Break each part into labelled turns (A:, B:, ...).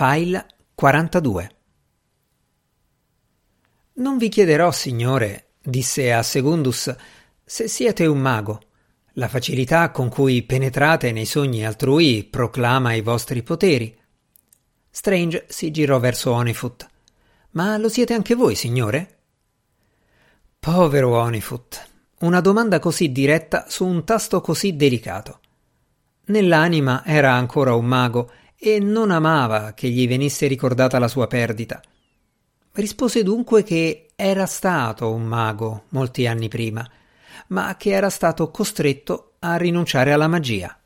A: File 42 Non vi chiederò, signore, disse a Segundus, se siete un mago. La facilità con cui penetrate nei sogni altrui proclama i vostri poteri. Strange si girò verso Onifoot. Ma lo siete anche voi, signore? Povero Onifoot. Una domanda così diretta su un tasto così delicato. Nell'anima era ancora un mago e non amava che gli venisse ricordata la sua perdita. Rispose dunque che era stato un mago molti anni prima, ma che era stato costretto a rinunciare alla magia.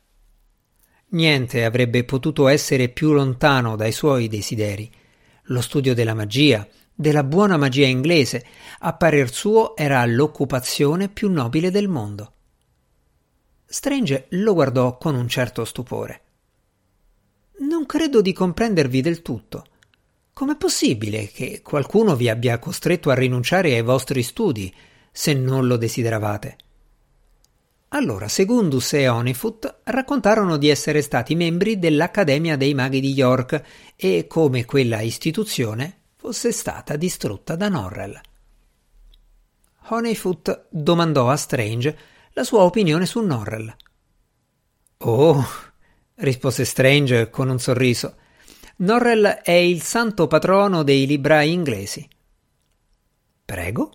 A: Niente avrebbe potuto essere più lontano dai suoi desideri. Lo studio della magia, della buona magia inglese, a parer suo era l'occupazione più nobile del mondo. Strange lo guardò con un certo stupore. Non credo di comprendervi del tutto. Com'è possibile che qualcuno vi abbia costretto a rinunciare ai vostri studi, se non lo desideravate? Allora Segundus e Onifoot raccontarono di essere stati membri dell'Accademia dei Maghi di York e come quella istituzione fosse stata distrutta da Norrell. Honeyfoot domandò a Strange la sua opinione su Norrell. Oh, rispose Strange con un sorriso. Norrell è il santo patrono dei librai inglesi. Prego?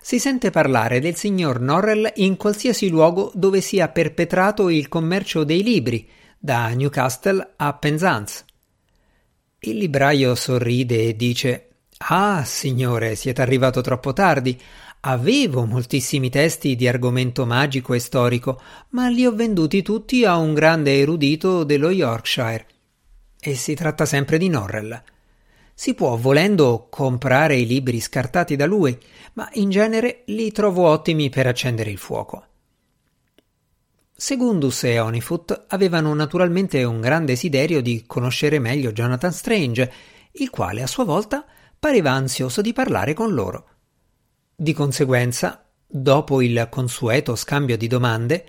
A: Si sente parlare del signor Norrell in qualsiasi luogo dove sia perpetrato il commercio dei libri, da Newcastle a Penzance. Il libraio sorride e dice Ah, signore, siete arrivato troppo tardi. Avevo moltissimi testi di argomento magico e storico, ma li ho venduti tutti a un grande erudito dello Yorkshire. E si tratta sempre di Norrell. Si può, volendo, comprare i libri scartati da lui, ma in genere li trovo ottimi per accendere il fuoco. Segundus e Onifoot avevano naturalmente un gran desiderio di conoscere meglio Jonathan Strange, il quale a sua volta pareva ansioso di parlare con loro. Di conseguenza, dopo il consueto scambio di domande,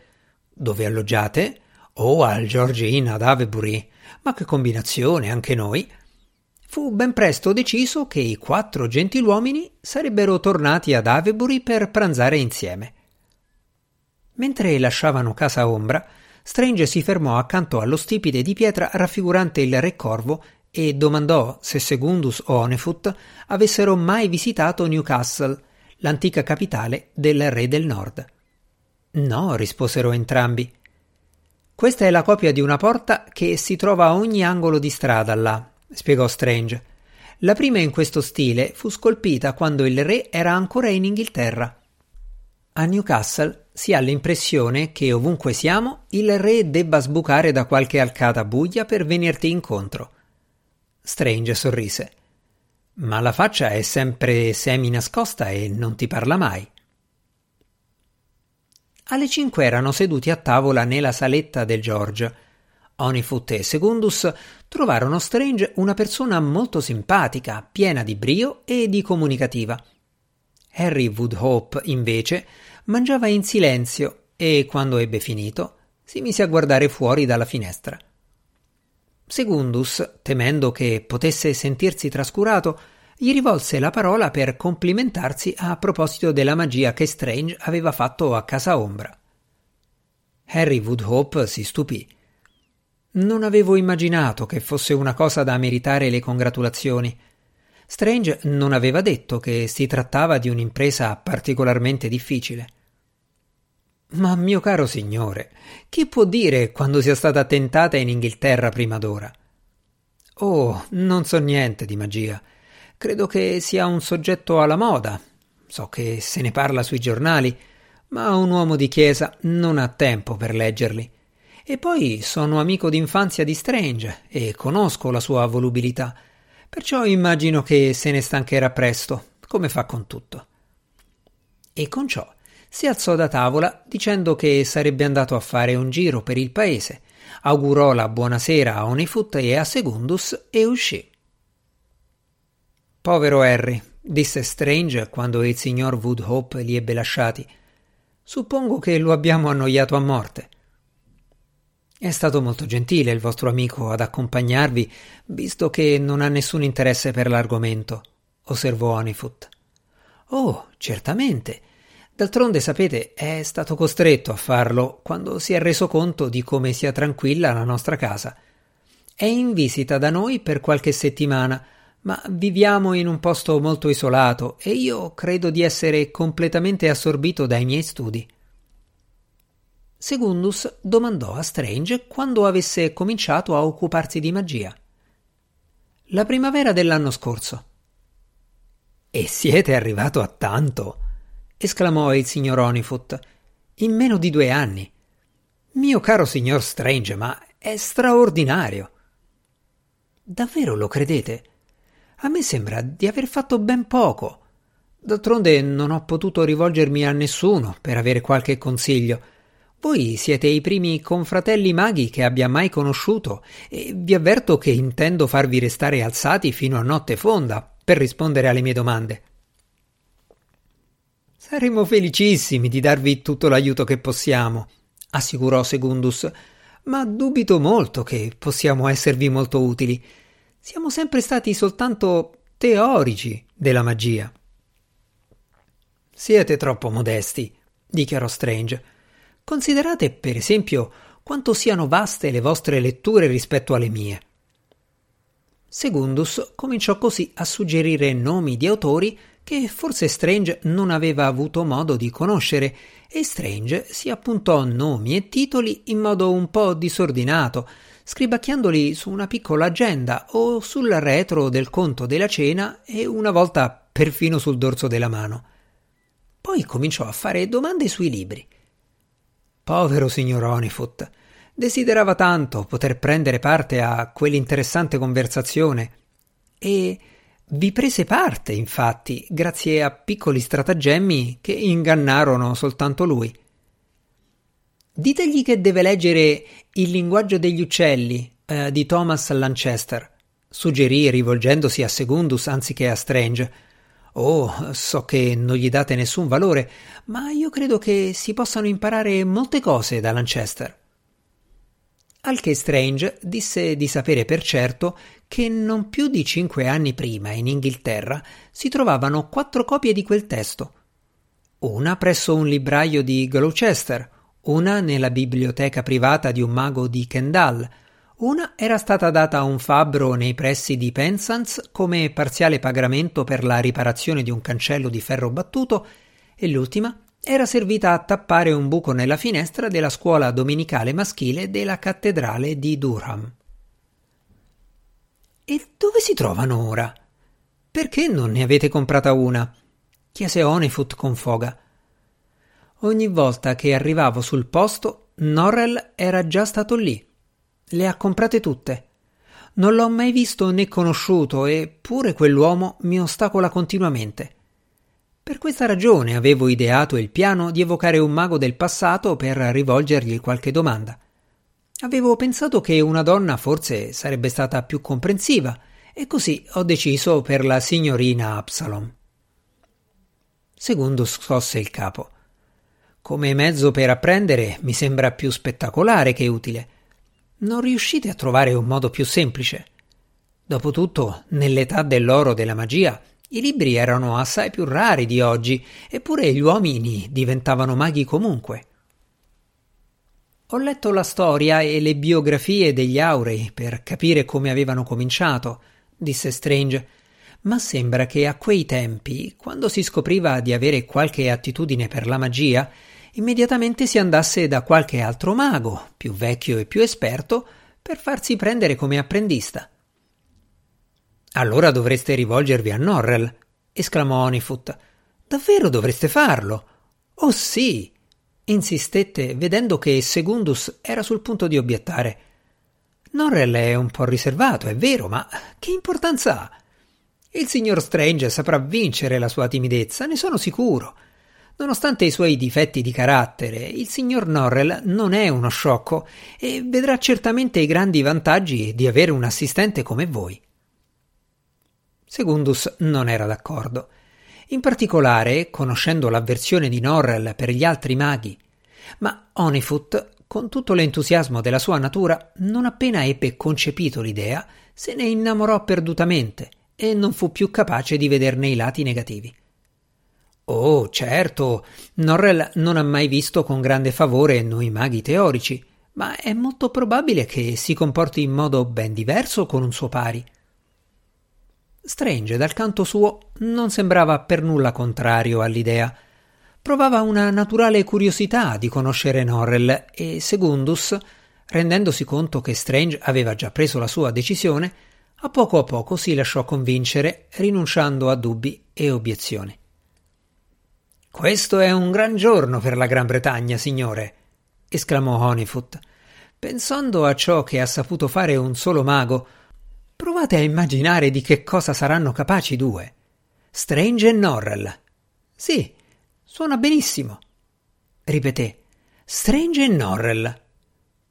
A: dove alloggiate? O oh, al George Inn ad Avebury. Ma che combinazione, anche noi. Fu ben presto deciso che i quattro gentiluomini sarebbero tornati ad Avebury per pranzare insieme. Mentre lasciavano casa ombra, Strange si fermò accanto allo stipite di pietra raffigurante il re corvo e domandò se Segundus o Onefoot avessero mai visitato Newcastle l'antica capitale del re del nord. No, risposero entrambi. Questa è la copia di una porta che si trova a ogni angolo di strada là, spiegò Strange. La prima in questo stile fu scolpita quando il re era ancora in Inghilterra. A Newcastle si ha l'impressione che ovunque siamo il re debba sbucare da qualche alcata buia per venirti incontro. Strange sorrise. Ma la faccia è sempre semi nascosta e non ti parla mai. Alle cinque erano seduti a tavola nella saletta del George. Onifoot e Secundus trovarono Strange una persona molto simpatica, piena di brio e di comunicativa. Harry Woodhope, invece, mangiava in silenzio e, quando ebbe finito, si mise a guardare fuori dalla finestra. Segundus, temendo che potesse sentirsi trascurato, gli rivolse la parola per complimentarsi a proposito della magia che Strange aveva fatto a casa ombra. Harry Woodhope si stupì. Non avevo immaginato che fosse una cosa da meritare le congratulazioni. Strange non aveva detto che si trattava di un'impresa particolarmente difficile. Ma mio caro signore, chi può dire quando sia stata tentata in Inghilterra prima d'ora? Oh, non so niente di magia. Credo che sia un soggetto alla moda. So che se ne parla sui giornali, ma un uomo di chiesa non ha tempo per leggerli. E poi sono amico d'infanzia di Strange e conosco la sua volubilità, perciò immagino che se ne stancherà presto, come fa con tutto. E con ciò si alzò da tavola dicendo che sarebbe andato a fare un giro per il paese, augurò la buonasera a Onifoot e a Segundus e uscì. Povero Harry, disse Strange quando il signor Woodhope li ebbe lasciati. Suppongo che lo abbiamo annoiato a morte. È stato molto gentile il vostro amico ad accompagnarvi, visto che non ha nessun interesse per l'argomento, osservò Honeyfoot. Oh, certamente. D'altronde, sapete, è stato costretto a farlo quando si è reso conto di come sia tranquilla la nostra casa. È in visita da noi per qualche settimana, ma viviamo in un posto molto isolato e io credo di essere completamente assorbito dai miei studi. Secundus domandò a Strange quando avesse cominciato a occuparsi di magia. La primavera dell'anno scorso. E siete arrivato a tanto? Esclamò il signor Onifoot. In meno di due anni. Mio caro signor Strange, ma è straordinario. Davvero lo credete? A me sembra di aver fatto ben poco. D'altronde non ho potuto rivolgermi a nessuno per avere qualche consiglio. Voi siete i primi confratelli maghi che abbia mai conosciuto e vi avverto che intendo farvi restare alzati fino a notte fonda per rispondere alle mie domande. Saremo felicissimi di darvi tutto l'aiuto che possiamo, assicurò Secundus, ma dubito molto che possiamo esservi molto utili. Siamo sempre stati soltanto teorici della magia. Siete troppo modesti, dichiarò Strange. Considerate, per esempio, quanto siano vaste le vostre letture rispetto alle mie. Secundus cominciò così a suggerire nomi di autori che forse Strange non aveva avuto modo di conoscere, e Strange si appuntò nomi e titoli in modo un po' disordinato, scribacchiandoli su una piccola agenda o sul retro del conto della cena e una volta perfino sul dorso della mano. Poi cominciò a fare domande sui libri. Povero signor Onifoot, desiderava tanto poter prendere parte a quell'interessante conversazione e vi prese parte, infatti, grazie a piccoli stratagemmi che ingannarono soltanto lui. Ditegli che deve leggere Il linguaggio degli uccelli eh, di Thomas Lanchester, suggerì rivolgendosi a Secundus anziché a Strange. Oh, so che non gli date nessun valore, ma io credo che si possano imparare molte cose da Lanchester. Al che Strange disse di sapere per certo che non più di cinque anni prima in Inghilterra si trovavano quattro copie di quel testo. Una presso un libraio di Gloucester, una nella biblioteca privata di un mago di Kendall, una era stata data a un fabbro nei pressi di Penzance come parziale pagamento per la riparazione di un cancello di ferro battuto e l'ultima era servita a tappare un buco nella finestra della scuola domenicale maschile della cattedrale di Durham. E dove si trovano ora? Perché non ne avete comprata una? chiese Onefoot con foga. Ogni volta che arrivavo sul posto, Norrell era già stato lì. Le ha comprate tutte. Non l'ho mai visto né conosciuto, eppure quell'uomo mi ostacola continuamente. Per questa ragione avevo ideato il piano di evocare un mago del passato per rivolgergli qualche domanda. Avevo pensato che una donna forse sarebbe stata più comprensiva e così ho deciso per la signorina Absalom. Secondo scosse il capo. Come mezzo per apprendere mi sembra più spettacolare che utile. Non riuscite a trovare un modo più semplice? Dopotutto, nell'età dell'oro della magia, i libri erano assai più rari di oggi, eppure gli uomini diventavano maghi comunque. Ho letto la storia e le biografie degli aurei per capire come avevano cominciato, disse Strange, ma sembra che a quei tempi, quando si scopriva di avere qualche attitudine per la magia, immediatamente si andasse da qualche altro mago, più vecchio e più esperto, per farsi prendere come apprendista. Allora dovreste rivolgervi a Norrell, esclamò Onifoot. Davvero dovreste farlo? Oh sì! insistette, vedendo che Segundus era sul punto di obiettare. Norrell è un po' riservato, è vero, ma che importanza ha? Il signor Strange saprà vincere la sua timidezza, ne sono sicuro. Nonostante i suoi difetti di carattere, il signor Norrell non è uno sciocco e vedrà certamente i grandi vantaggi di avere un assistente come voi. Secundus non era d'accordo. In particolare, conoscendo l'avversione di Norrell per gli altri maghi, ma Onifoot con tutto l'entusiasmo della sua natura, non appena ebbe concepito l'idea, se ne innamorò perdutamente e non fu più capace di vederne i lati negativi. Oh, certo, Norrell non ha mai visto con grande favore noi maghi teorici, ma è molto probabile che si comporti in modo ben diverso con un suo pari. Strange, dal canto suo, non sembrava per nulla contrario all'idea. Provava una naturale curiosità di conoscere Norrell e Segundus, rendendosi conto che Strange aveva già preso la sua decisione, a poco a poco si lasciò convincere, rinunciando a dubbi e obiezioni. Questo è un gran giorno per la Gran Bretagna, signore, esclamò Honeyfoot. Pensando a ciò che ha saputo fare un solo mago, provate a immaginare di che cosa saranno capaci due. Strange e Norrell. Sì, suona benissimo. Ripeté. Strange e Norrell.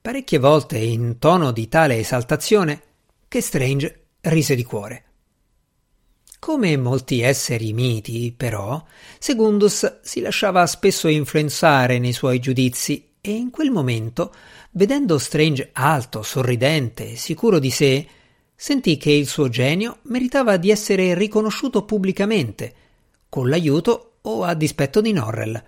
A: Parecchie volte in tono di tale esaltazione che Strange rise di cuore. Come molti esseri miti, però, Segundus si lasciava spesso influenzare nei suoi giudizi e in quel momento, vedendo Strange alto, sorridente, sicuro di sé, sentì che il suo genio meritava di essere riconosciuto pubblicamente, con l'aiuto o a dispetto di Norrell.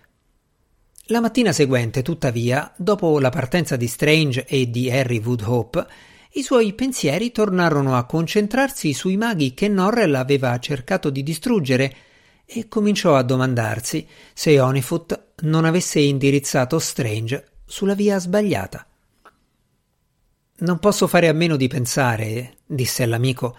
A: La mattina seguente, tuttavia, dopo la partenza di Strange e di Harry Woodhope, i suoi pensieri tornarono a concentrarsi sui maghi che Norrell aveva cercato di distruggere e cominciò a domandarsi se Onifoot non avesse indirizzato Strange sulla via sbagliata. Non posso fare a meno di pensare, disse l'amico,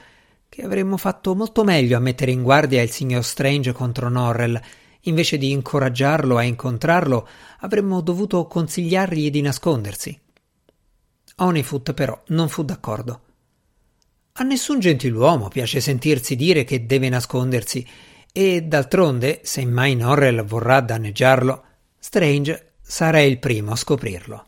A: che avremmo fatto molto meglio a mettere in guardia il signor Strange contro Norrell. Invece di incoraggiarlo a incontrarlo, avremmo dovuto consigliargli di nascondersi. Honeyfoot però non fu d'accordo. A nessun gentiluomo piace sentirsi dire che deve nascondersi e d'altronde, se mai Norrell vorrà danneggiarlo, Strange sarà il primo a scoprirlo.